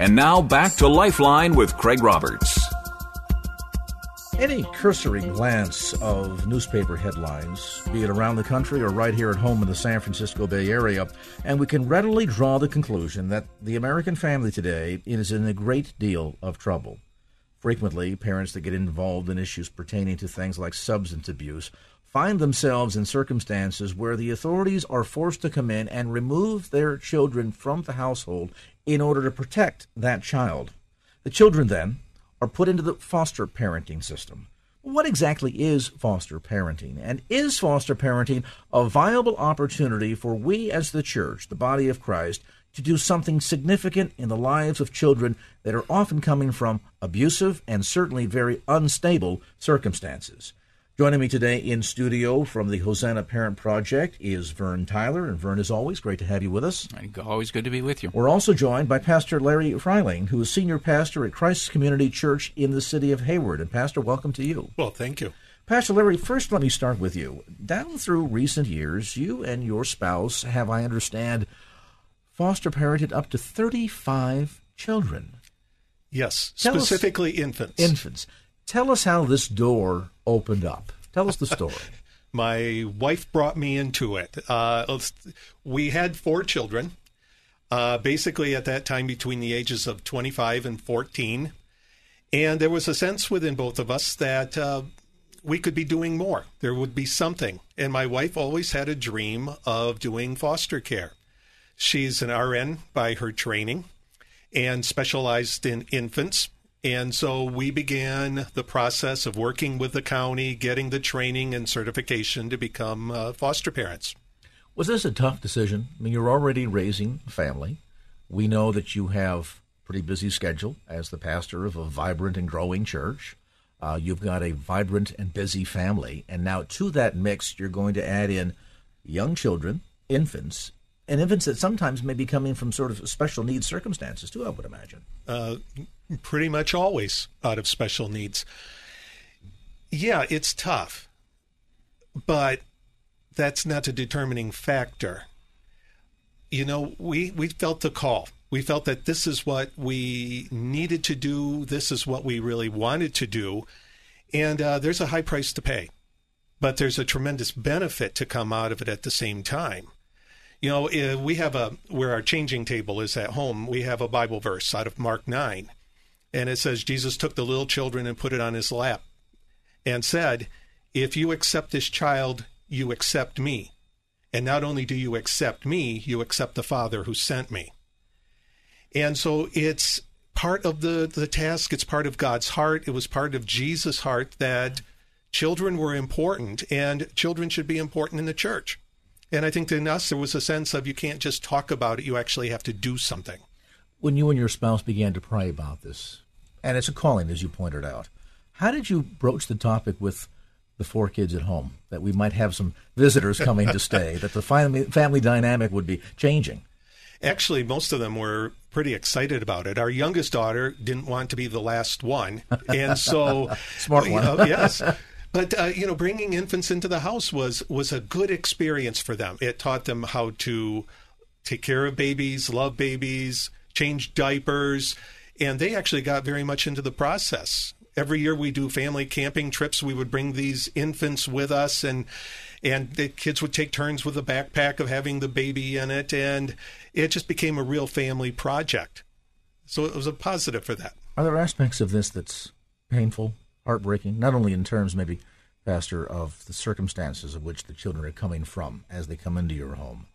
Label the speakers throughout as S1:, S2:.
S1: And now back to Lifeline with Craig Roberts.
S2: Any cursory glance of newspaper headlines, be it around the country or right here at home in the San Francisco Bay Area, and we can readily draw the conclusion that the American family today is in a great deal of trouble. Frequently, parents that get involved in issues pertaining to things like substance abuse find themselves in circumstances where the authorities are forced to come in and remove their children from the household in order to protect that child. The children then are put into the foster parenting system. What exactly is foster parenting? And is foster parenting a viable opportunity for we as the church, the body of Christ, to do something significant in the lives of children that are often coming from abusive and certainly very unstable circumstances? Joining me today in studio from the Hosanna Parent Project is Vern Tyler. And Vern, as always, great to have you with us.
S3: Always good to be with you.
S2: We're also joined by Pastor Larry Freiling, who is senior pastor at Christ Community Church in the city of Hayward. And, Pastor, welcome to you.
S4: Well, thank you.
S2: Pastor Larry, first let me start with you. Down through recent years, you and your spouse have, I understand, foster parented up to 35 children.
S4: Yes,
S2: Tell
S4: specifically infants.
S2: Infants. Tell us how this door opened up. Tell us the story.
S4: My wife brought me into it. Uh, we had four children, uh, basically at that time between the ages of 25 and 14. And there was a sense within both of us that uh, we could be doing more. There would be something. And my wife always had a dream of doing foster care. She's an RN by her training and specialized in infants. And so we began the process of working with the county, getting the training and certification to become uh, foster parents.
S2: Was this a tough decision? I mean, you're already raising a family. We know that you have a pretty busy schedule as the pastor of a vibrant and growing church. Uh, you've got a vibrant and busy family, and now to that mix, you're going to add in young children, infants, and infants that sometimes may be coming from sort of special needs circumstances too. I would imagine.
S4: Uh, pretty much always out of special needs. Yeah, it's tough, but that's not a determining factor. You know, we, we felt the call. We felt that this is what we needed to do. This is what we really wanted to do. And uh, there's a high price to pay, but there's a tremendous benefit to come out of it at the same time. You know, eh, we have a, where our changing table is at home, we have a Bible verse out of Mark 9. And it says, Jesus took the little children and put it on his lap and said, If you accept this child, you accept me. And not only do you accept me, you accept the Father who sent me. And so it's part of the, the task, it's part of God's heart. It was part of Jesus' heart that children were important and children should be important in the church. And I think in us, there was a sense of you can't just talk about it, you actually have to do something.
S2: When you and your spouse began to pray about this, and it's a calling, as you pointed out, how did you broach the topic with the four kids at home that we might have some visitors coming to stay, that the family, family dynamic would be changing?
S4: Actually, most of them were pretty excited about it. Our youngest daughter didn't want to be the last one, and so
S2: Smart one.
S4: know, yes. But uh, you know, bringing infants into the house was was a good experience for them. It taught them how to take care of babies, love babies, change diapers, and they actually got very much into the process. Every year we do family camping trips. We would bring these infants with us, and and the kids would take turns with the backpack of having the baby in it, and it just became a real family project. So it was a positive for that.
S2: Are there aspects of this that's painful, heartbreaking, not only in terms, maybe, Pastor, of the circumstances of which the children are coming from as they come into your home,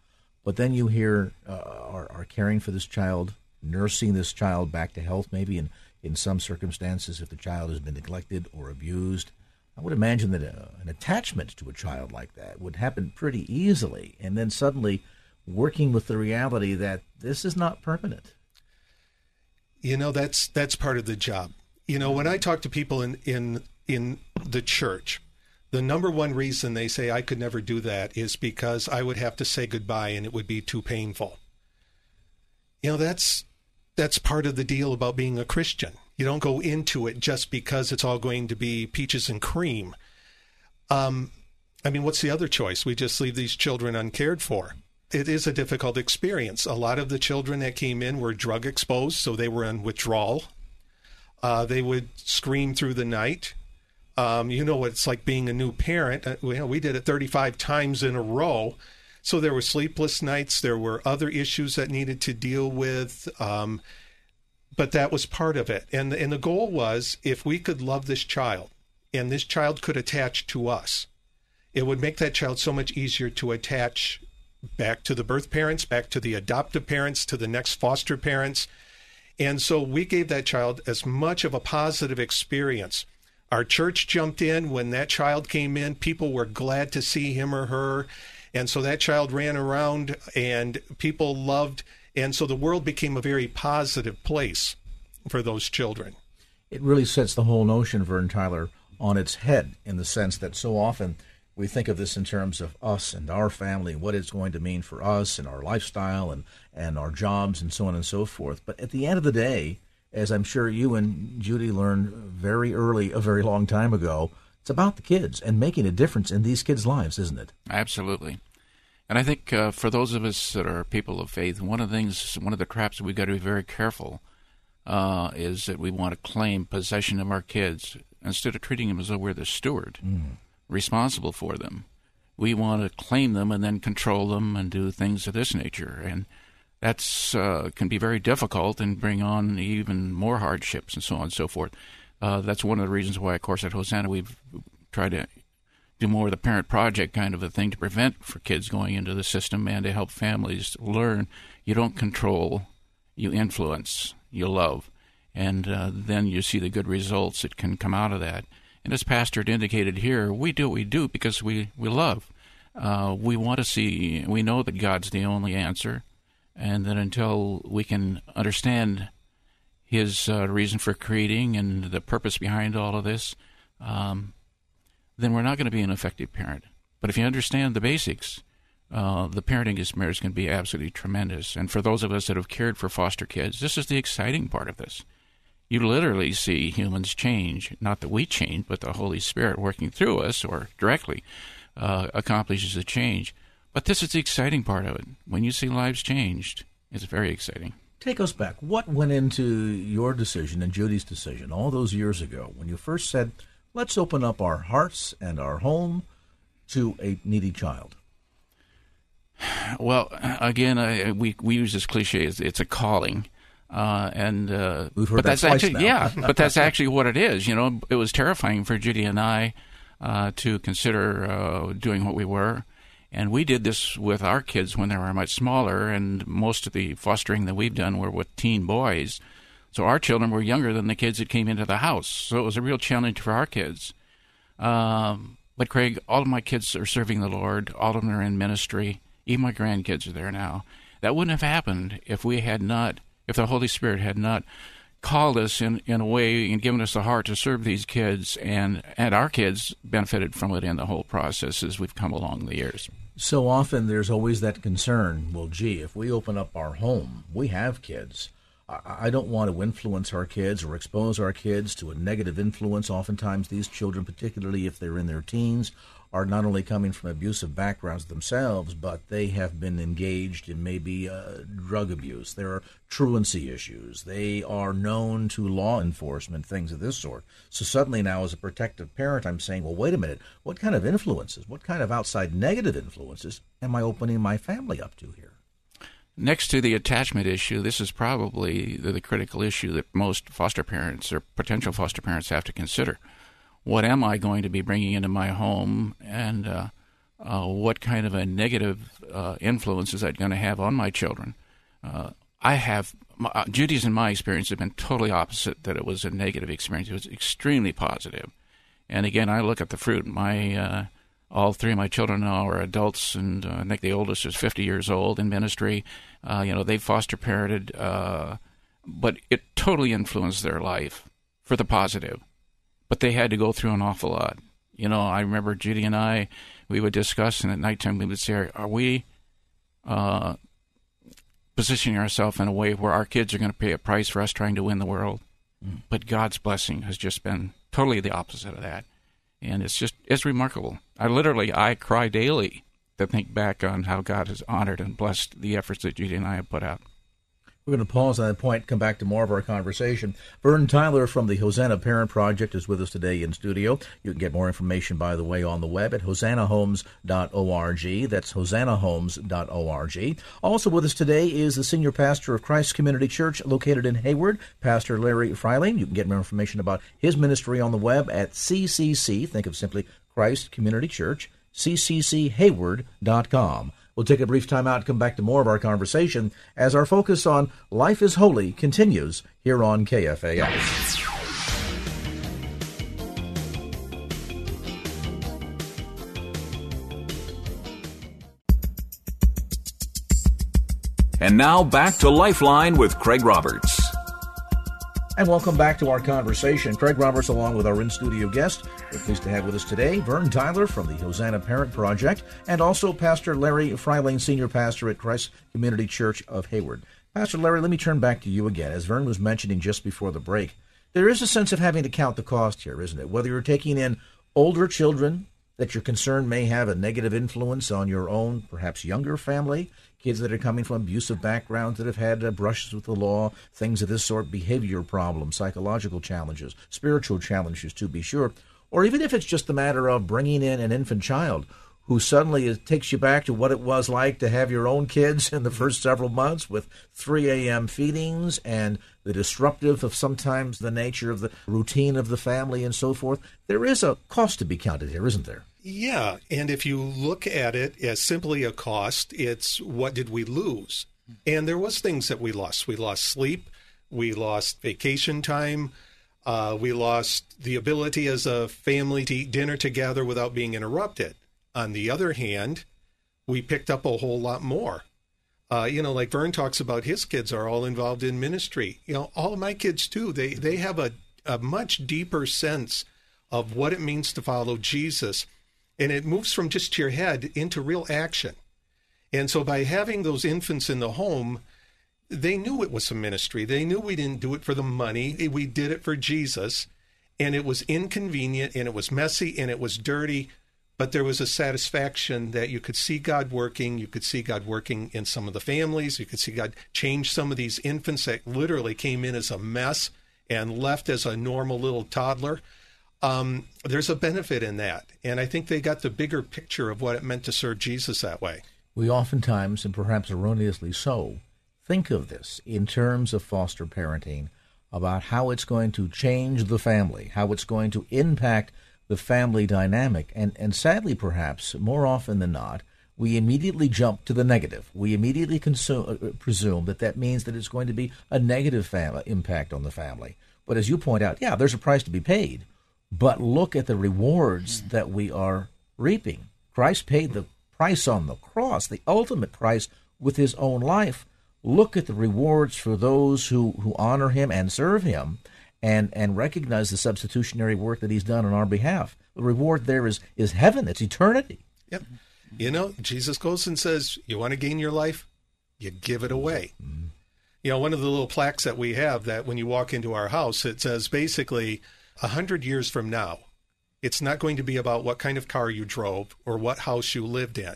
S2: but then you hear uh, are, are caring for this child, nursing this child back to health, maybe in, in some circumstances if the child has been neglected or abused. I would imagine that uh an attachment to a child like that would happen pretty easily, and then suddenly working with the reality that this is not permanent.
S4: You know, that's that's part of the job. You know, when I talk to people in in in the church, the number one reason they say I could never do that is because I would have to say goodbye and it would be too painful. You know, that's that's part of the deal about being a Christian. You don't go into it just because it's all going to be peaches and cream. Um, I mean, what's the other choice? We just leave these children uncared for. It is a difficult experience. A lot of the children that came in were drug exposed, so they were in withdrawal. Uh, they would scream through the night. Um, you know what it's like being a new parent. Uh, we, we did it 35 times in a row. So there were sleepless nights. There were other issues that needed to deal with. Um, but that was part of it. And, and the goal was if we could love this child and this child could attach to us, it would make that child so much easier to attach back to the birth parents, back to the adoptive parents, to the next foster parents. And so we gave that child as much of a positive experience. Our church jumped in when that child came in. People were glad to see him or her. And so that child ran around and people loved. And so the world became a very positive place for those children.
S2: It really sets the whole notion, Vern Tyler, on its head in the sense that so often we think of this in terms of us and our family, what it's going to mean for us and our lifestyle and, and our jobs and so on and so forth. But at the end of the day, as I'm sure you and Judy learned very early, a very long time ago, it's about the kids and making a difference in these kids' lives, isn't it?
S3: Absolutely. And I think uh, for those of us that are people of faith, one of the things, one of the traps we've got to be very careful uh, is that we want to claim possession of our kids instead of treating them as though we're the steward. Mm responsible for them. We want to claim them and then control them and do things of this nature, and that's uh, can be very difficult and bring on even more hardships and so on and so forth. Uh, that's one of the reasons why, of course, at Hosanna we've tried to do more of the parent project kind of a thing to prevent for kids going into the system and to help families learn you don't control, you influence, you love, and uh, then you see the good results that can come out of that. And as Pastor indicated here, we do what we do because we, we love. Uh, we want to see, we know that God's the only answer, and that until we can understand His uh, reason for creating and the purpose behind all of this, um, then we're not going to be an effective parent. But if you understand the basics, uh, the parenting experience can be absolutely tremendous. And for those of us that have cared for foster kids, this is the exciting part of this you literally see humans change. Not that we change, but the Holy Spirit working through us or directly uh, accomplishes a change. But this is the exciting part of it. When you see lives changed, it's very exciting.
S2: Take us back. What went into your decision and Judy's decision all those years ago when you first said, let's open up our hearts and our home to a needy child?
S3: Well, again, I, we we use this cliche: it's, it's a calling, uh, and uh,
S2: We've heard
S3: but
S2: that
S3: that's
S2: twice
S3: actually
S2: now.
S3: yeah, but that's actually what it is. You know, it was terrifying for Judy and I uh, to consider uh, doing what we were, and we did this with our kids when they were much smaller. And most of the fostering that we've done were with teen boys, so our children were younger than the kids that came into the house. So it was a real challenge for our kids. Um, but Craig, all of my kids are serving the Lord. All of them are in ministry. Even my grandkids are there now. That wouldn't have happened if we had not if the Holy Spirit had not called us in, in a way and given us the heart to serve these kids, and, and our kids benefited from it in the whole process as we've come along the years.
S2: So often there's always that concern well, gee, if we open up our home, we have kids. I don't want to influence our kids or expose our kids to a negative influence. Oftentimes, these children, particularly if they're in their teens, are not only coming from abusive backgrounds themselves, but they have been engaged in maybe uh, drug abuse. There are truancy issues. They are known to law enforcement, things of this sort. So suddenly now, as a protective parent, I'm saying, well, wait a minute, what kind of influences, what kind of outside negative influences am I opening my family up to here?
S3: Next to the attachment issue, this is probably the, the critical issue that most foster parents or potential foster parents have to consider what am I going to be bringing into my home, and uh, uh, what kind of a negative uh, influence is that going to have on my children? Uh, I have my, uh, Judy's and my experience have been totally opposite. That it was a negative experience. It was extremely positive. And again, I look at the fruit. My uh, all three of my children now are adults, and I think the oldest is 50 years old in ministry. You know, they foster parented, but it totally influenced their life for the positive. But they had to go through an awful lot. You know, I remember Judy and I, we would discuss, and at nighttime we would say, "Are we uh, positioning ourselves in a way where our kids are going to pay a price for us trying to win the world?" Mm. But God's blessing has just been totally the opposite of that, and it's just it's remarkable. I literally I cry daily to think back on how God has honored and blessed the efforts that Judy and I have put out.
S2: We're going to pause on that point, come back to more of our conversation. Vern Tyler from the Hosanna Parent Project is with us today in studio. You can get more information, by the way, on the web at hosannahomes.org. That's hosannahomes.org. Also with us today is the senior pastor of Christ Community Church located in Hayward, Pastor Larry Freiling. You can get more information about his ministry on the web at CCC. Think of simply Christ Community Church, ccchayward.com. We'll take a brief time out come back to more of our conversation as our focus on Life is Holy continues here on KFAX.
S1: And now back to Lifeline with Craig Roberts.
S2: And welcome back to our conversation. Craig Roberts, along with our in studio guest, we're pleased to have with us today Vern Tyler from the Hosanna Parent Project and also Pastor Larry Freiling, Senior Pastor at Christ Community Church of Hayward. Pastor Larry, let me turn back to you again. As Vern was mentioning just before the break, there is a sense of having to count the cost here, isn't it? Whether you're taking in older children that your concern may have a negative influence on your own, perhaps younger family, kids that are coming from abusive backgrounds that have had uh, brushes with the law, things of this sort, behavior problems, psychological challenges, spiritual challenges, to be sure. Or even if it's just the matter of bringing in an infant child who suddenly is, takes you back to what it was like to have your own kids in the first several months with 3 a.m. feedings and the disruptive of sometimes the nature of the routine of the family and so forth. There is a cost to be counted here, isn't there?
S4: Yeah, and if you look at it as simply a cost, it's what did we lose? And there was things that we lost. We lost sleep, we lost vacation time, uh, we lost the ability as a family to eat dinner together without being interrupted. On the other hand, we picked up a whole lot more. Uh, you know, like Vern talks about, his kids are all involved in ministry. You know, all of my kids too. They they have a, a much deeper sense of what it means to follow Jesus and it moves from just your head into real action. And so by having those infants in the home, they knew it was a ministry. They knew we didn't do it for the money. We did it for Jesus. And it was inconvenient and it was messy and it was dirty, but there was a satisfaction that you could see God working. You could see God working in some of the families. You could see God change some of these infants that literally came in as a mess and left as a normal little toddler um, there's a benefit in that. And I think they got the bigger picture of what it meant to serve Jesus that way.
S2: We oftentimes, and perhaps erroneously so, think of this in terms of foster parenting about how it's going to change the family, how it's going to impact the family dynamic. And, and sadly, perhaps, more often than not, we immediately jump to the negative. We immediately consume, uh, presume that that means that it's going to be a negative fam- impact on the family. But as you point out, yeah, there's a price to be paid but look at the rewards that we are reaping. Christ paid the price on the cross, the ultimate price with his own life. Look at the rewards for those who, who honor him and serve him and, and recognize the substitutionary work that he's done on our behalf. The reward there is, is heaven, it's eternity.
S4: Yep. You know, Jesus goes and says, You want to gain your life? You give it away. Mm-hmm. You know, one of the little plaques that we have that when you walk into our house, it says basically, a hundred years from now, it's not going to be about what kind of car you drove or what house you lived in,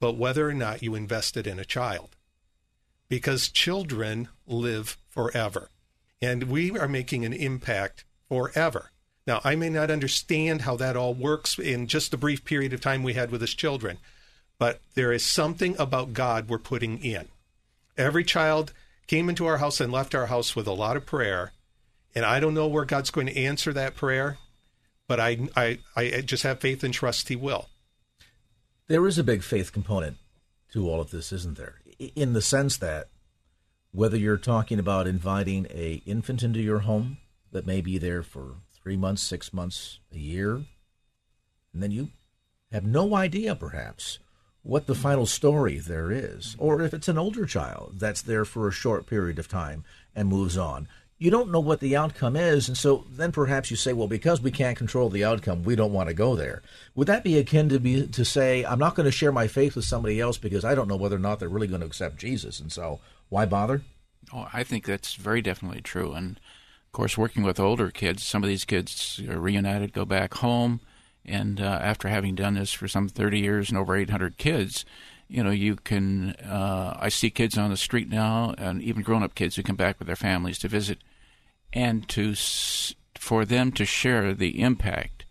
S4: but whether or not you invested in a child. Because children live forever, and we are making an impact forever. Now, I may not understand how that all works in just the brief period of time we had with his children, but there is something about God we're putting in. Every child came into our house and left our house with a lot of prayer and I don't know where God's going to answer that prayer, but I, I, I just have faith and trust He will.
S2: There is a big faith component to all of this, isn't there? In the sense that whether you're talking about inviting a infant into your home that may be there for three months, six months, a year, and then you have no idea, perhaps, what the final story there is, or if it's an older child that's there for a short period of time and moves on. You don't know what the outcome is, and so then perhaps you say, well, because we can't control the outcome, we don't want to go there. Would that be akin to be to say, I'm not going to share my faith with somebody else because I don't know whether or not they're really going to accept Jesus, and so why bother?
S3: Oh, I think that's very definitely true, and of course, working with older kids, some of these kids are reunited, go back home and uh, after having done this for some 30 years and over 800 kids, you know, you can. Uh, I see kids on the street now, and even grown-up kids who come back with their families to visit, and to for them to share the impact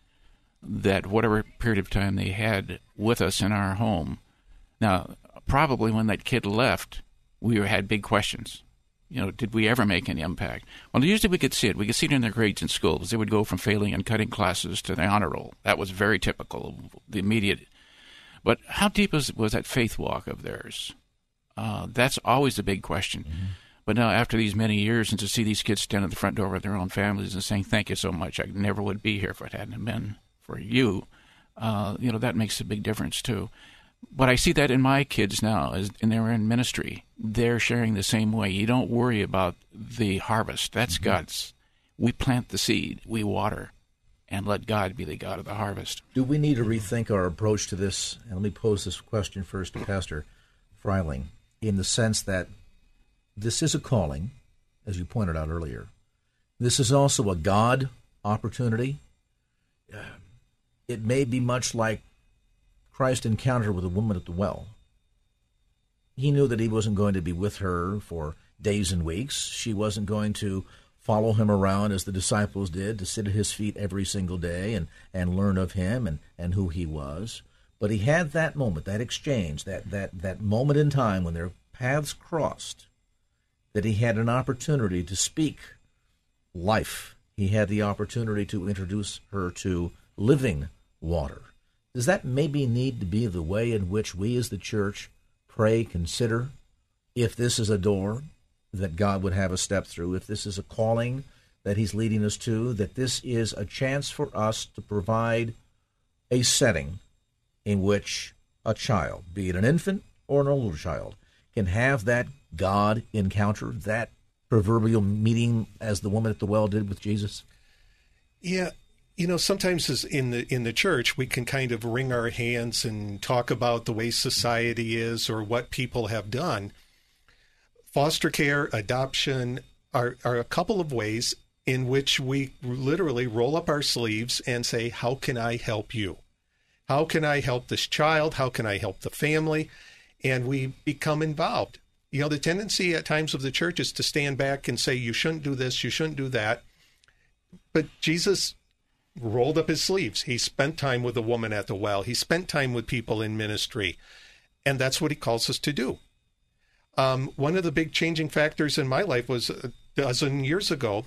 S3: that whatever period of time they had with us in our home. Now, probably when that kid left, we had big questions you know, did we ever make any impact? Well, usually we could see it. We could see it in their grades in school because they would go from failing and cutting classes to the honor roll. That was very typical of the immediate. But how deep was, was that faith walk of theirs? Uh, that's always the big question. Mm-hmm. But now, after these many years, and to see these kids stand at the front door of their own families and saying, "Thank you so much. I never would be here if it hadn't been for you," uh, you know, that makes a big difference too but I see that in my kids now, as and they're in ministry. They're sharing the same way. You don't worry about the harvest. That's mm-hmm. God's. We plant the seed, we water, and let God be the God of the harvest.
S2: Do we need to rethink our approach to this? And let me pose this question first to Pastor Freiling, in the sense that this is a calling, as you pointed out earlier. This is also a God opportunity. It may be much like Christ encounter with a woman at the well. He knew that he wasn't going to be with her for days and weeks. She wasn't going to follow him around as the disciples did, to sit at his feet every single day and, and learn of him and, and who he was. But he had that moment, that exchange, that, that, that moment in time when their paths crossed, that he had an opportunity to speak life. He had the opportunity to introduce her to living water. Does that maybe need to be the way in which we as the church pray, consider if this is a door that God would have us step through, if this is a calling that He's leading us to, that this is a chance for us to provide a setting in which a child, be it an infant or an older child, can have that God encounter, that proverbial meeting as the woman at the well did with Jesus?
S4: Yeah, you know sometimes in the in the church we can kind of wring our hands and talk about the way society is or what people have done. Foster care adoption are, are a couple of ways in which we literally roll up our sleeves and say how can i help you? How can i help this child? How can i help the family? And we become involved. You know the tendency at times of the church is to stand back and say you shouldn't do this. You shouldn't do that. But jesus rolled up his sleeves. He spent time with a woman at the well. He spent time with people in ministry. And that's what he calls us to do. Um, one of the big changing factors in my life was a dozen years ago.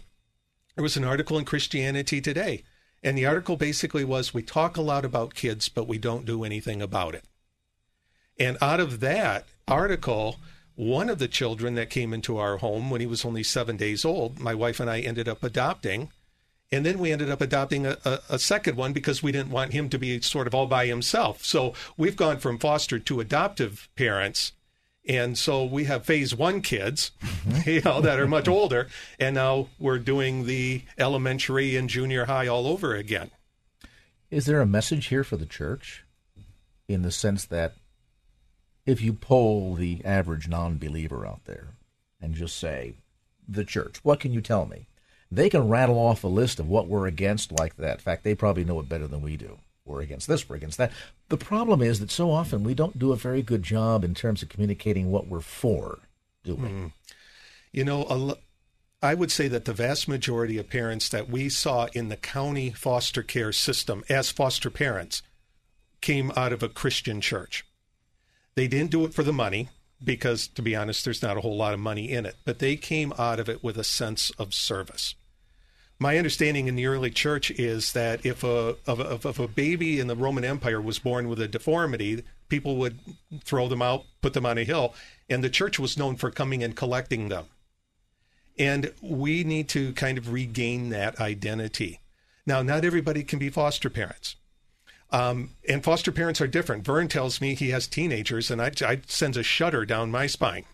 S4: There was an article in Christianity Today. And the article basically was We talk a lot about kids, but we don't do anything about it. And out of that article, one of the children that came into our home when he was only seven days old, my wife and I ended up adopting and then we ended up adopting a, a, a, second one because we didn't want him to be sort of all by himself. So we've gone from foster to adoptive parents. And so we have phase one kids, mm-hmm. you know, that are much older. And now we're doing the elementary and junior high all over again.
S2: Is there a message here for the church in the sense that if you poll the average non believer out there and just say, the church, what can you tell me? They can rattle off a list of what we're against like that. In fact, they probably know it better than we do. We're against this, we're against that. The problem is that so often we don't do a very good job in terms of communicating what we're for, do we? Mm.
S4: You know, I would say that the vast majority of parents that we saw in the county foster care system as foster parents came out of a Christian church. They didn't do it for the money because, to be honest, there's not a whole lot of money in it, but they came out of it with a sense of service my understanding in the early church is that if a, if, if a baby in the Roman Empire was born with a deformity, people would throw them out, put them on a hill, and the church was known for coming and collecting them. And we need to kind of regain that identity. Now, not everybody can be foster parents. Um, and foster parents are different. Vern tells me he has teenagers, and I, I sends a shudder down my spine.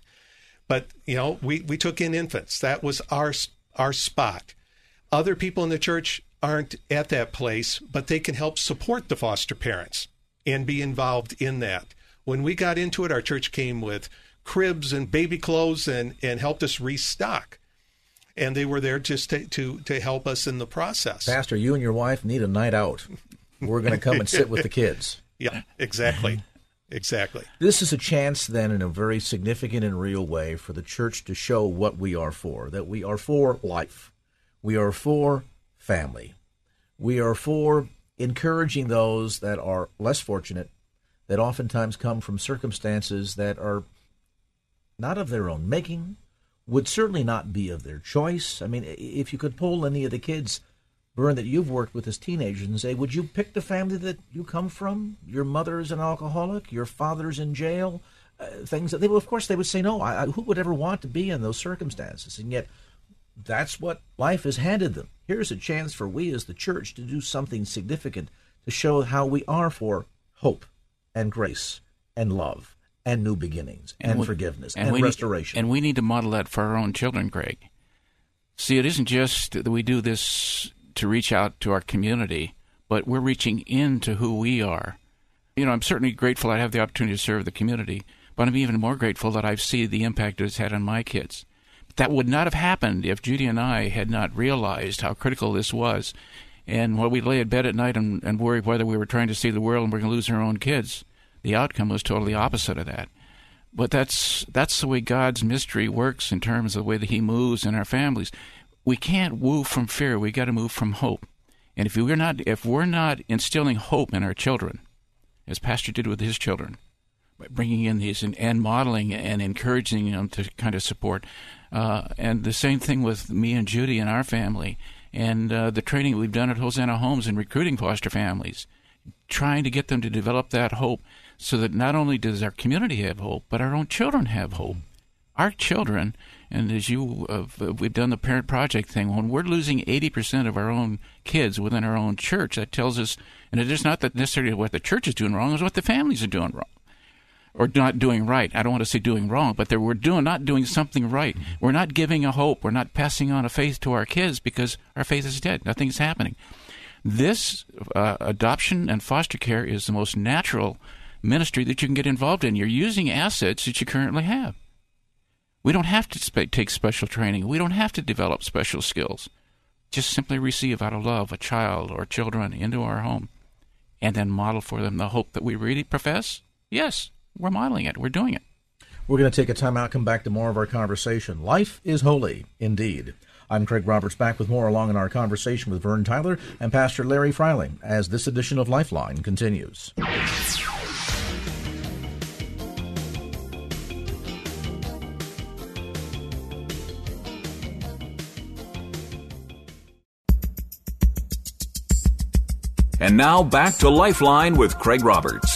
S4: But you know, we we took in infants. That was our our spot. Other people in the church aren't at that place, but they can help support the foster parents and be involved in that. When we got into it, our church came with cribs and baby clothes and and helped us restock and they were there just to, to, to help us in the process.
S2: Pastor, you and your wife need a night out. We're going to come and sit with the kids.
S4: Yeah, exactly. Exactly.
S2: This is a chance, then, in a very significant and real way, for the church to show what we are for that we are for life, we are for family, we are for encouraging those that are less fortunate, that oftentimes come from circumstances that are not of their own making, would certainly not be of their choice. I mean, if you could poll any of the kids, Vern, that you've worked with as teenagers and say, would you pick the family that you come from? Your mother is an alcoholic, your father's in jail, uh, things that they will, of course, they would say, no, I, I, who would ever want to be in those circumstances? And yet, that's what life has handed them. Here's a chance for we as the church to do something significant to show how we are for hope and grace and love and new beginnings and, and we, forgiveness and, and restoration.
S3: Need, and we need to model that for our own children, Greg. See, it isn't just that we do this to reach out to our community, but we're reaching into who we are. You know, I'm certainly grateful I have the opportunity to serve the community, but I'm even more grateful that I've seen the impact it's had on my kids. That would not have happened if Judy and I had not realized how critical this was. And while we lay in bed at night and, and worry whether we were trying to see the world and we're going to lose our own kids, the outcome was totally opposite of that. But that's that's the way God's mystery works in terms of the way that He moves in our families. We can't move from fear. We got to move from hope. And if we're not if we're not instilling hope in our children, as Pastor did with his children, bringing in these and, and modeling and encouraging them to kind of support, uh, and the same thing with me and Judy and our family, and uh, the training we've done at Hosanna Homes in recruiting foster families, trying to get them to develop that hope so that not only does our community have hope, but our own children have hope. Our children, and as you uh, we've done the parent project thing, when we're losing 80% of our own kids within our own church, that tells us, and it is not that necessarily what the church is doing wrong, is what the families are doing wrong or not doing right. I don't want to say doing wrong, but we're doing not doing something right. We're not giving a hope. We're not passing on a faith to our kids because our faith is dead. Nothing's happening. This uh, adoption and foster care is the most natural ministry that you can get involved in. You're using assets that you currently have. We don't have to take special training. We don't have to develop special skills. Just simply receive out of love a child or children into our home and then model for them the hope that we really profess. Yes, we're modeling it. We're doing it.
S2: We're going to take a time out, come back to more of our conversation. Life is holy, indeed. I'm Craig Roberts, back with more along in our conversation with Vern Tyler and Pastor Larry Freiling as this edition of Lifeline continues.
S1: And now back to Lifeline with Craig Roberts.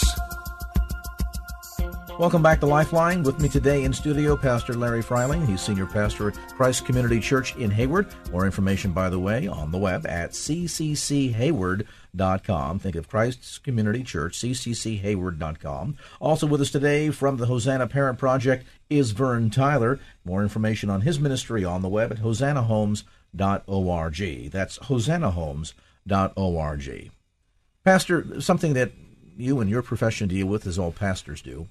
S2: Welcome back to Lifeline. With me today in studio, Pastor Larry Freiling. He's senior pastor at Christ Community Church in Hayward. More information, by the way, on the web at ccchayward.com. Think of Christ's Community Church, ccchayward.com. Also with us today from the Hosanna Parent Project is Vern Tyler. More information on his ministry on the web at hosannahomes.org. That's hosannahomes.org. Pastor, something that you and your profession deal with, as all pastors do,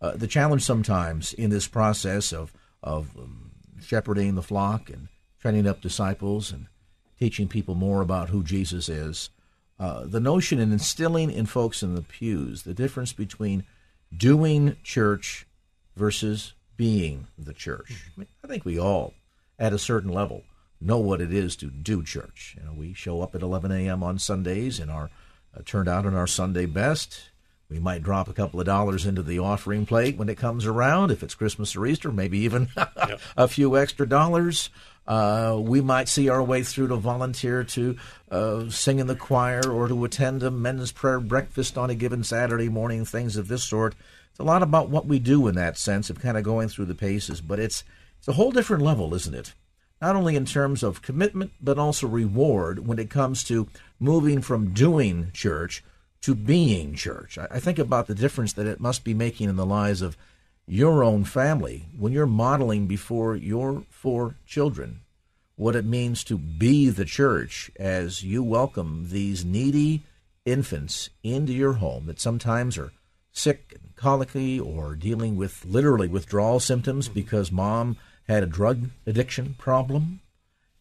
S2: uh, the challenge sometimes in this process of of um, shepherding the flock and training up disciples and teaching people more about who Jesus is, uh, the notion and instilling in folks in the pews the difference between doing church versus being the church. I, mean, I think we all, at a certain level, know what it is to do church. You know, we show up at 11 a.m. on Sundays in our uh, turned out in our Sunday best. We might drop a couple of dollars into the offering plate when it comes around. If it's Christmas or Easter, maybe even yep. a few extra dollars. Uh, we might see our way through to volunteer to uh, sing in the choir or to attend a men's prayer breakfast on a given Saturday morning, things of this sort. It's a lot about what we do in that sense of kind of going through the paces, but it's it's a whole different level, isn't it? Not only in terms of commitment, but also reward when it comes to moving from doing church to being church. I, I think about the difference that it must be making in the lives of your own family when you're modeling before your four children what it means to be the church as you welcome these needy infants into your home that sometimes are sick and colicky or dealing with literally withdrawal symptoms because mom had a drug addiction problem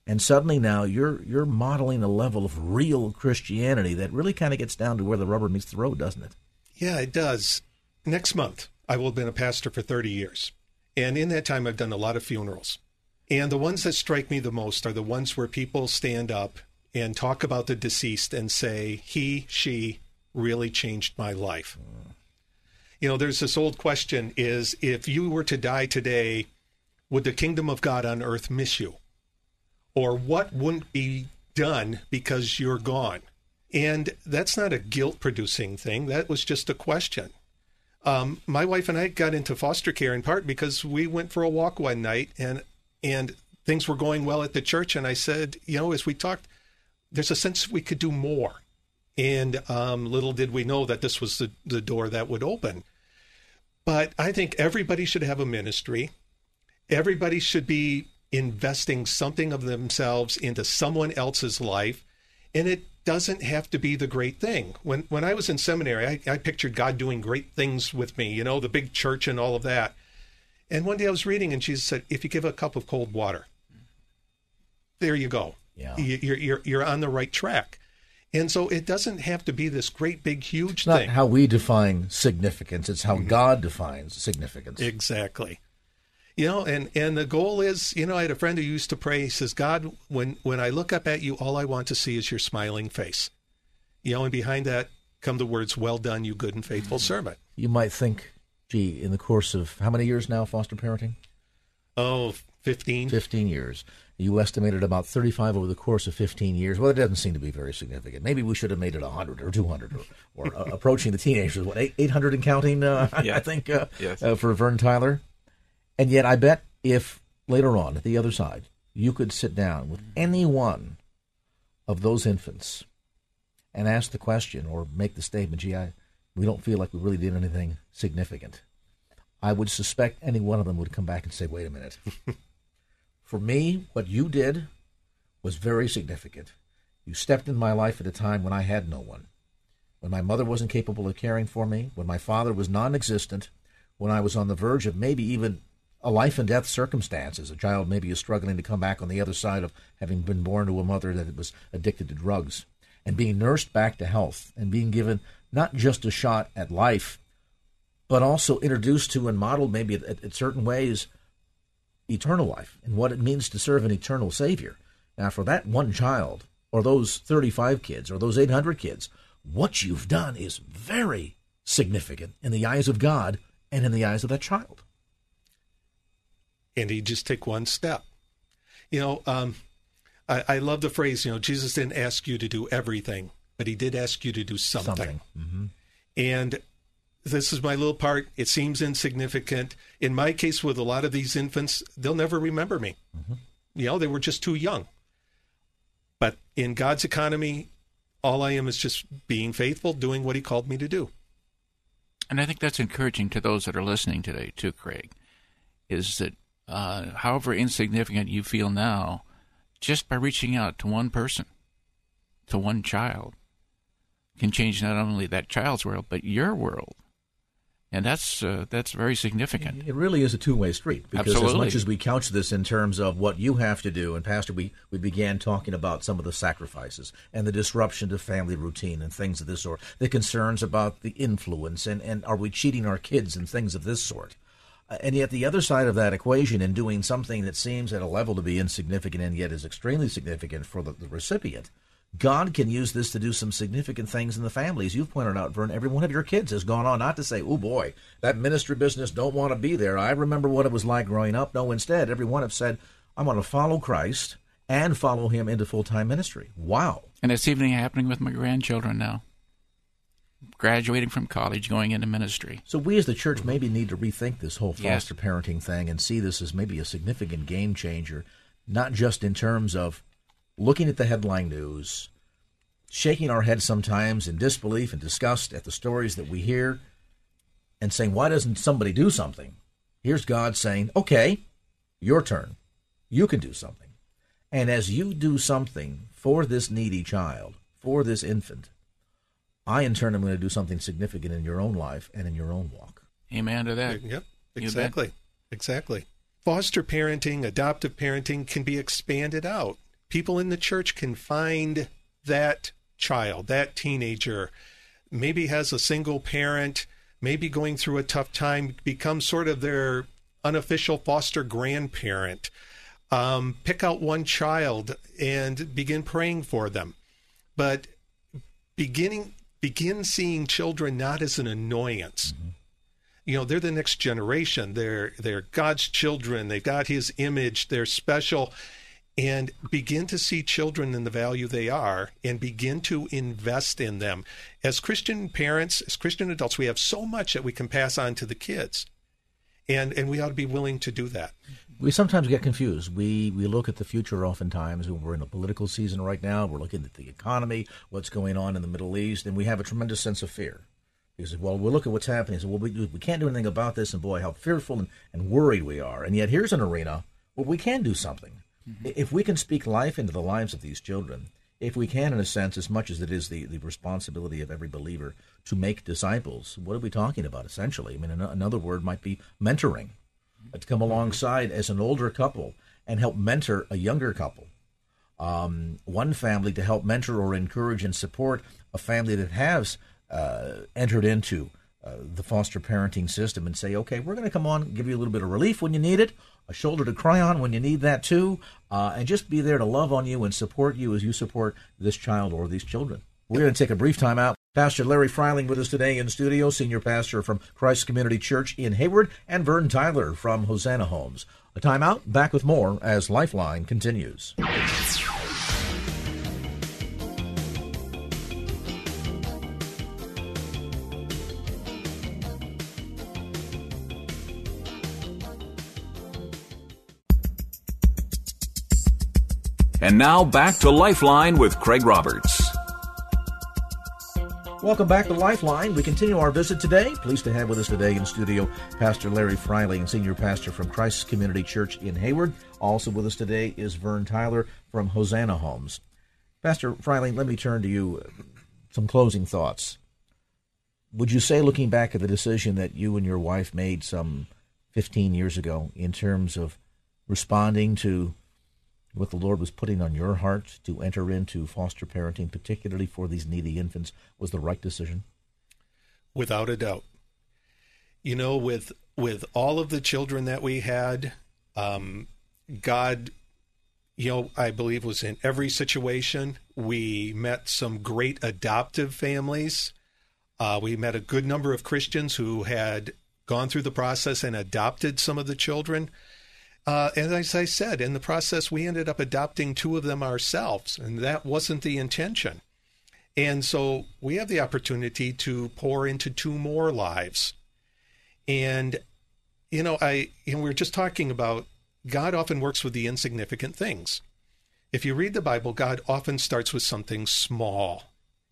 S2: and suddenly now you're you're modeling a level of real Christianity that really kind of gets down to where the rubber meets the road, doesn't it?
S4: Yeah, it does. Next month, I will have been a pastor for 30 years. And in that time, I've done a lot of funerals. And the ones that strike me the most are the ones where people stand up and talk about the deceased and say, he, she really changed my life. You know, there's this old question is if you were to die today, would the kingdom of God on earth miss you? Or what wouldn't be done because you're gone. And that's not a guilt producing thing. That was just a question. Um, my wife and I got into foster care in part because we went for a walk one night and and things were going well at the church. And I said, you know, as we talked, there's a sense we could do more. And um, little did we know that this was the, the door that would open. But I think everybody should have a ministry. Everybody should be investing something of themselves into someone else's life. And it doesn't have to be the great thing. When when I was in seminary, I, I pictured God doing great things with me, you know, the big church and all of that. And one day I was reading, and Jesus said, "If you give a cup of cold water, there you go.
S2: Yeah.
S4: You're you're you're on the right track." And so it doesn't have to be this great, big, huge
S2: It's not
S4: thing.
S2: how we define significance, it's how mm-hmm. God defines significance.
S4: Exactly. You know, and and the goal is, you know, I had a friend who used to pray. He says, "God, when when I look up at you, all I want to see is your smiling face." You know, and behind that come the words, "Well done, you good and faithful servant."
S2: You might think, gee, in the course of how many years now foster parenting?
S4: Oh, 15.
S2: 15 years. You estimated about 35 over the course of 15 years. Well, it doesn't seem to be very significant. Maybe we should have made it 100 or 200 or, or uh, approaching the teenagers. What, 800 and counting, uh,
S3: Yeah.
S2: I think, uh,
S3: Yes.
S2: uh, for Vern Tyler? And yet, I bet if later on at the other side, you could sit down with any one of those infants and ask the question or make the statement, gee, I, we don't feel like we really did anything significant. I would suspect any one of them would come back and say, wait a minute. For me, what you did was very significant. You stepped in my life at a time when I had no one, when my mother wasn't capable of caring for me, when my father was non existent, when I was on the verge of maybe even a life and death circumstance as a child maybe is struggling to come back on the other side of having been born to a mother that was addicted to drugs and being nursed back to health and being given not just a shot at life but also introduced to and modeled maybe at certain ways eternal life and what it means to serve an eternal Savior. Now, for that one child, or those 35 kids, or those 800 kids, what you've done is very significant in the eyes of God and in the eyes of that child.
S4: And he just take one step. You know, um, I, I love the phrase. You know, Jesus didn't ask you to do everything, but he did ask you to do something.
S2: Something. hmm
S4: And this is my little part. It seems insignificant. In my case, with a lot of these infants, they'll never remember me. You know, they were just too young. But in God's economy, all I am is just being faithful, doing what He called me to do.
S3: And I think that's encouraging to those that are listening today, too, Craig, is that uh, however insignificant you feel now, just by reaching out to one person, to one child, can change not only that child's world, but your world. And that's uh, that's very significant.
S2: It really is a two-way street because as much as we couch this in terms of what you have to do, and Pastor, we, we began talking about some of the sacrifices and the disruption to family routine and things of this sort, the concerns about the influence and, and are we cheating our kids and things of this sort. Uh, And yet, the other side of that equation, in doing something that seems at a level to be insignificant and yet is extremely significant for the, the recipient, God can use this to do some significant things in the families. You've pointed out, Vern, every one of your kids has gone on not to say, oh boy, that ministry business don't want to be there. I remember what it was like growing up. No, instead, every one have said, I want to follow Christ and follow him into full time ministry. Wow.
S3: And it's even happening with my grandchildren now. Graduating from college, going into ministry.
S2: So we as the church maybe need to rethink this whole
S3: Yes.
S2: foster parenting thing and see this as maybe a significant game changer, not just in terms of looking at the headline news, shaking our heads sometimes in disbelief and disgust at the stories that we hear and saying, why doesn't somebody do something? Here's God saying, okay, your turn. You can do something. And as you do something for this needy child, for this infant, I in turn am going to do something significant in your own life and in your own walk.
S3: Amen to that.
S4: Yep, exactly. Exactly. Foster parenting, adoptive parenting can be expanded out. People in the church can find that child, that teenager, maybe has a single parent, maybe going through a tough time, become sort of their unofficial foster grandparent. Um, pick out one child and begin praying for them. But beginning begin seeing children not as an annoyance. Mm-hmm. You know, they're the next generation. They're they're God's children. They've got his image. They're special and begin to see children in the value they are and begin to invest in them. As Christian parents, as Christian adults, we have so much that we can pass on to the kids. And and we ought to be willing to do that.
S2: We sometimes get confused. We we look at the future oftentimes. We're in a political season right now. We're looking at the economy, what's going on in the Middle East, and we have a tremendous sense of fear. Because, well, we look at what's happening. So, well, we, we can't do anything about this, and boy, how fearful and, and worried we are. And yet, here's an arena where we can do something. Mm-hmm. If we can speak life into the lives of these children, if we can, in a sense, as much as it is the, the responsibility of every believer to make disciples, what are we talking about essentially? I mean, another word might be mentoring, to come alongside as an older couple and help mentor a younger couple. Um, one family to help mentor or encourage and support a family that has uh, entered into uh, the foster parenting system and say, okay, we're going to come on, give you a little bit of relief when you need it, a shoulder to cry on when you need that too, uh, and just be there to love on you and support you as you support this child or these children. We're going to take a brief time out. Pastor Larry Freiling with us today in studio, senior pastor from Christ Community Church in Hayward, and Vern Tyler from Hosanna Homes. A timeout, back with more as Lifeline continues.
S1: And now back to Lifeline with Craig Roberts.
S2: Welcome back to Lifeline. We continue our visit today. Pleased to have with us today in studio Pastor Larry Freiling, senior pastor from Christ's Community Church in Hayward. Also with us today is Vern Tyler from Hosanna Homes. Pastor Freiling, let me turn to you. Some closing thoughts. Would you say, looking back at the decision that you and your wife made some 15 years ago in terms of responding to what the Lord was putting on your heart to enter into foster parenting, particularly for these needy infants, was the right decision?
S4: Without a doubt. You know, with with all of the children that we had, um, God, you know, I believe was in every situation. We met some great adoptive families. Uh, we met a good number of Christians who had gone through the process and adopted some of the children. Uh, and as I said, in the process, we ended up adopting two of them ourselves, and that wasn't the intention. And so we have the opportunity to pour into two more lives. And, you know, I, we were just talking about God often works with the insignificant things. If you read the Bible, God often starts with something small.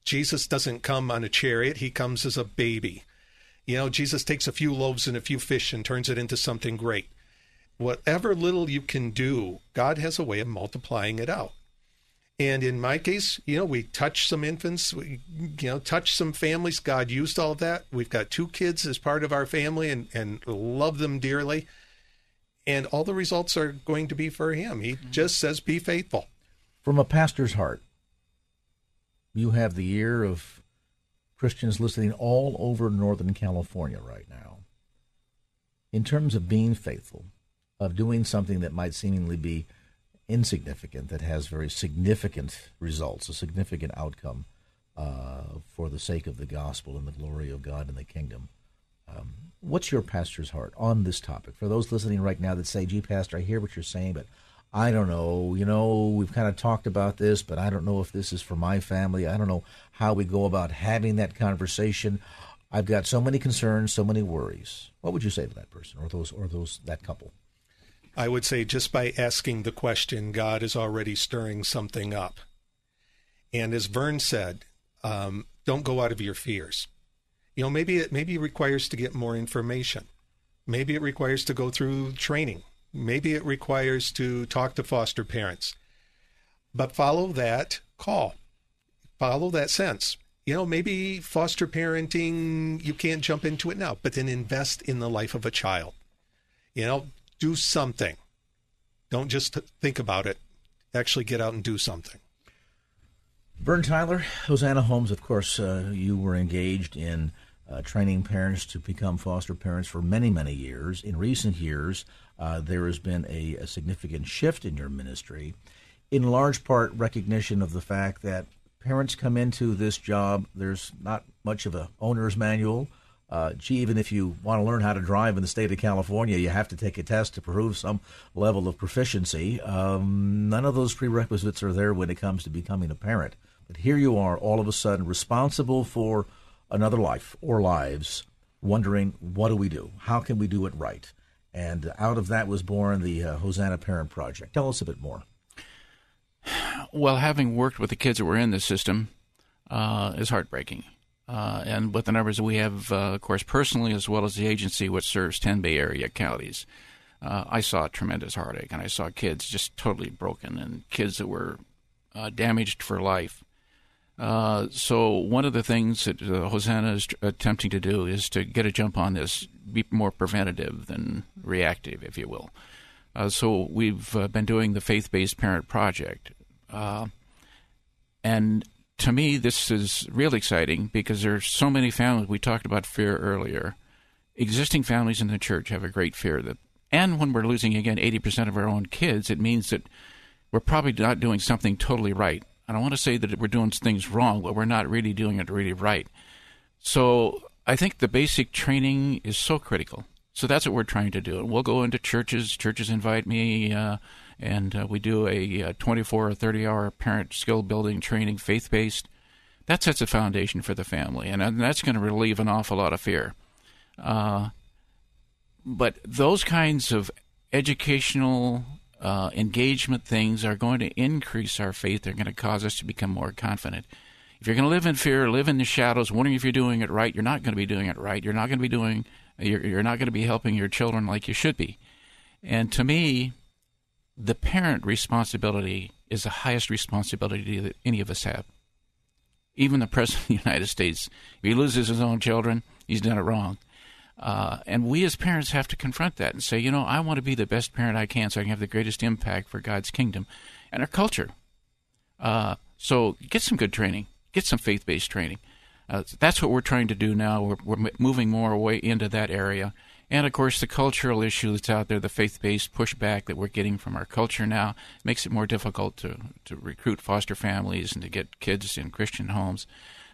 S4: Jesus doesn't come on a chariot, he comes as a baby. You know, Jesus takes a few loaves and a few fish and turns it into something great whatever little you can do, God has a way of multiplying it out. And in my case, you know, we touched some infants, we, you know, touched some families. God used all of that. We've got two kids as part of our family and, and love them dearly. And all the results are going to be for Him. He mm-hmm. just says, be faithful.
S2: From a pastor's heart, you have the ear of Christians listening all over Northern California right now. In terms of being faithful, of doing something that might seemingly be insignificant that has very significant results, a significant outcome uh, for the sake of the gospel and the glory of God and the kingdom. Um, what's your pastor's heart on this topic? For those listening right now that say, gee, Pastor, I hear what you're saying, but I don't know. You know, we've kind of talked about this, but I don't know if this is for my family. I don't know how we go about having that conversation. I've got so many concerns, so many worries. What would you say to that person or those or those that couple?
S4: I would say just by asking the question, God is already stirring something up. And as Vern said, um, don't go out of your fears. You know, maybe it maybe it requires to get more information. Maybe it requires to go through training. Maybe it requires to talk to foster parents. But follow that call. Follow that sense. You know, maybe foster parenting, you can't jump into it now, but then invest in the life of a child. You know, do something. Don't just think about it. Actually get out and do something.
S2: Vern Tyler, Hosanna Homes, of course, uh, you were engaged in uh, training parents to become foster parents for many, many years. In recent years, uh, there has been a, a, significant shift in your ministry, in large part recognition of the fact that parents come into this job, there's not much of a owner's manual. Uh, gee, even if you want to learn how to drive in the state of California, you have to take a test to prove some level of proficiency. Um, none of those prerequisites are there when it comes to becoming a parent. But here you are, all of a sudden, responsible for another life or lives, wondering, what do we do? How can we do it right? And out of that was born the uh, Hosanna Parent Project. Tell us a bit more.
S3: Well, having worked with the kids that were in the system uh, is heartbreaking. Uh, and with the numbers we have, uh, of course, personally, as well as the agency which serves 10 Bay Area counties, uh, I saw tremendous heartache. And I saw kids just totally broken and kids that were uh, damaged for life. Uh, so one of the things that uh, Hosanna is attempting to do is to get a jump on this, be more preventative than reactive, if you will. So we've been doing the faith-based parent project, and to me, this is really exciting because there's so many families. We talked about fear earlier. Existing families in the church have a great fear that, and when we're losing again 80% of our own kids, it means that we're probably not doing something totally right I don't want to say that we're doing things wrong, but we're not really doing it really right. So I think the basic training is so critical. So that's what we're trying to do. And we'll go into churches. Churches invite me, uh, and uh, we do a, a 24 or 30 hour parent skill building training, faith based. That sets a foundation for the family, and, and that's going to relieve an awful lot of fear. Uh, but those kinds of educational uh, engagement things are going to increase our faith. They're going to cause us to become more confident. If you're going to live in fear, live in the shadows, wondering if you're doing it right, you're not going to be doing it right. You're not going to be doing. You're, you're not going to be helping your children like you should be. And to me, the parent responsibility is the highest responsibility that any of us have. Even the president of the United States, if he loses his own children, he's done it wrong. Uh, and we as parents have to confront that and say, you know, I want to be the best parent I can so I can have the greatest impact for God's kingdom and our culture. Uh, so get some good training, get some faith based training. Uh, that's what we're trying to do now. We're, we're, moving more away into that area. And of course, the cultural issue that's out there, the faith based pushback that we're getting from our culture now, makes it more difficult to, to recruit foster families and to get kids in Christian homes.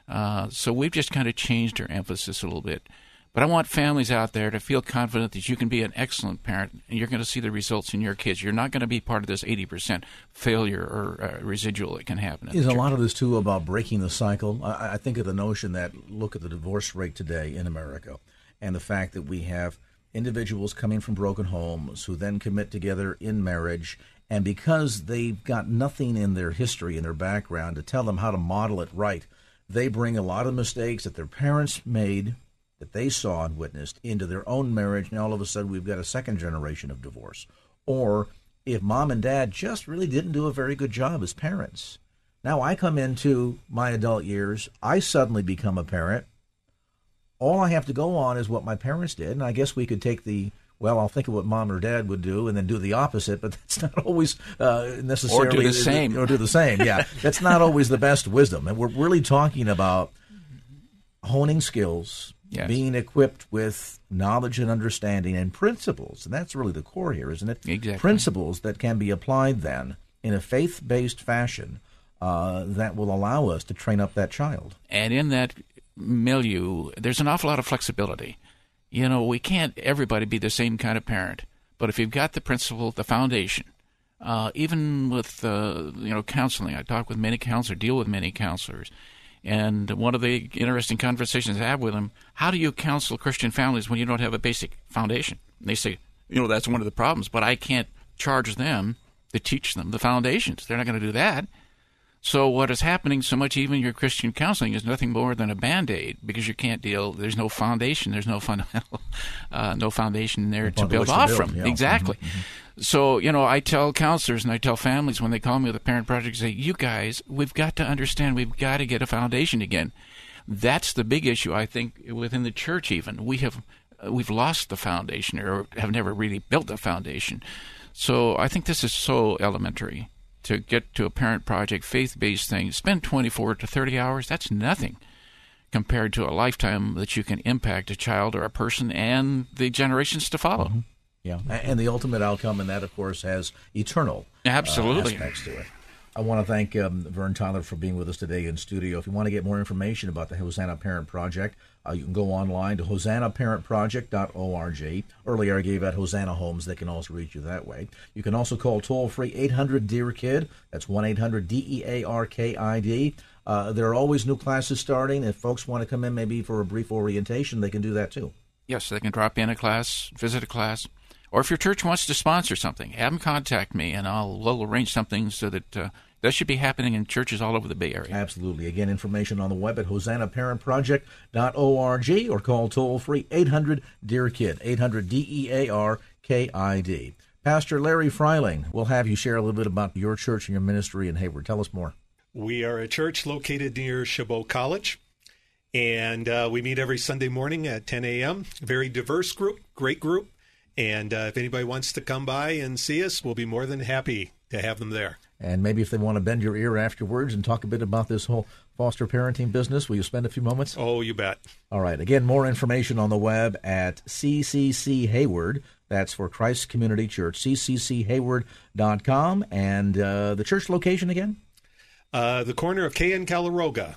S3: Uh, so we've just kind of changed our emphasis a little bit. But I want families out there to feel confident that you can be an excellent parent and you're going to see the results in your kids. You're not going to be part of this 80% failure or uh, residual that can happen.
S2: Is a lot of this, too, about breaking the cycle? I, I think of the notion that look at the divorce rate today in America and the fact that we have individuals coming from broken homes who then commit together in marriage. And because they've got nothing in their history, in their background, to tell them how to model it right, they bring a lot of mistakes that their parents made that they saw and witnessed into their own marriage, and all of a sudden we've got a second generation of divorce. Or if mom and dad just really didn't do a very good job as parents. Now I come into my adult years, I suddenly become a parent. All I have to go on is what my parents did, and I guess we could take the well, I'll think of what mom or dad would do and then do the opposite, but that's not always uh, necessarily.
S3: Or do the same.
S2: Or do the same, yeah. that's not always the best wisdom. And we're really talking about honing skills, yes. being equipped with knowledge and understanding and principles. And that's really the core here, isn't it?
S3: Exactly.
S2: Principles that can be applied then in a faith based fashion uh, that will allow us to train up that child.
S3: And in that milieu, there's an awful lot of flexibility. You know, we can't everybody be the same kind of parent, but if you've got the principle, the foundation, uh, even with uh, you know counseling, I talk with many counselors, deal with many counselors and one of the interesting conversations I have with them, how do you counsel Christian families when you don't have a basic foundation? And they say, you know, that's one of the problems, but I can't charge them to teach them the foundations. They're not going to do that. So what is happening so much, even your Christian counseling, is nothing more than a band aid because you can't deal. There's no foundation. There's no fundamental, uh, no foundation there to build off
S2: build,
S3: from.
S2: yeah.
S3: Exactly.
S2: Mhm, mhm.
S3: So you know, I tell counselors and I tell families when they call me with a parent project, say, "You guys, we've got to understand. We've got to get a foundation again." That's the big issue I think within the church. Even we have we've lost the foundation or have never really built the foundation. So I think this is so elementary to get to a parent project, faith based thing. Spend 24 to 30 hours. That's nothing compared to a lifetime that you can impact a child or a person and the generations to follow.
S2: Yeah, and the ultimate outcome in that, of course, has eternal uh,
S3: Absolutely.
S2: aspects to it. I want to thank um, Vern Tyler for being with us today in studio. If you want to get more information about the Hosanna Parent Project, uh, you can go online to hosannaparentproject.org. Earlier, I gave out Hosanna Homes. They can also reach you that way. You can also call toll free 800 Dear Kid. That's 1 800 D E A R K I D. Uh, there are always new classes starting. If folks want to come in maybe for a brief orientation, they can do that too.
S3: Yes, they can drop in a class, visit a class, or if your church wants to sponsor something, have them contact me, and I'll we'll arrange something so that uh, that should be happening in churches all over the Bay Area.
S2: Absolutely. Again, information on the web at hosannaparentproject.org or call toll free 800 Dear Kid, 800 D E A R K I D. Pastor Larry Freiling, we'll have you share a little bit about your church and your ministry in Hayward. Tell us more.
S4: We are a church located near Chabot College, and uh, we meet every Sunday morning at 10 a.m. Very diverse group, great group. And uh, if anybody wants to come by and see us, we'll be more than happy to have them there.
S2: And maybe if they want to bend your ear afterwards and talk a bit about this whole foster parenting business, will you spend a few moments?
S4: Oh, you bet.
S2: All right. Again, more information on the web at CCC Hayward. That's for Christ Community Church, ccchayward.com. And uh, the church location again?
S4: Uh, the corner of K and Calaroga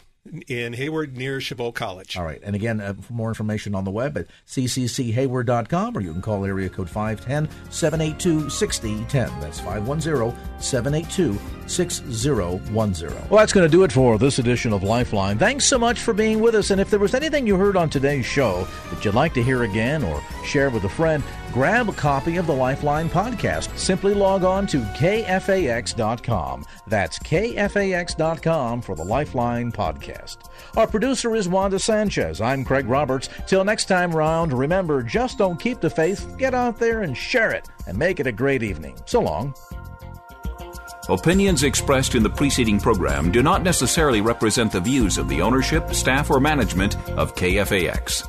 S4: in Hayward near Chabot College.
S2: All right. And again, uh, for more information on the web at ccchayward.com or you can call area code 510 782 6010. That's 510 782 6010. Well, that's going to do it for this edition of Lifeline. Thanks so much for being with us. And if there was anything you heard on today's show that you'd like to hear again or share with a friend, grab a copy of the Lifeline podcast. Simply log on to kfax.com. That's kfax.com for the Lifeline podcast. Our producer is Wanda Sanchez. I'm Craig Roberts. Till next time round, remember just don't keep the faith, get out there and share it and make it a great evening. So long.
S1: Opinions expressed in the preceding program do not necessarily represent the views of the ownership, staff, or management of KFAX.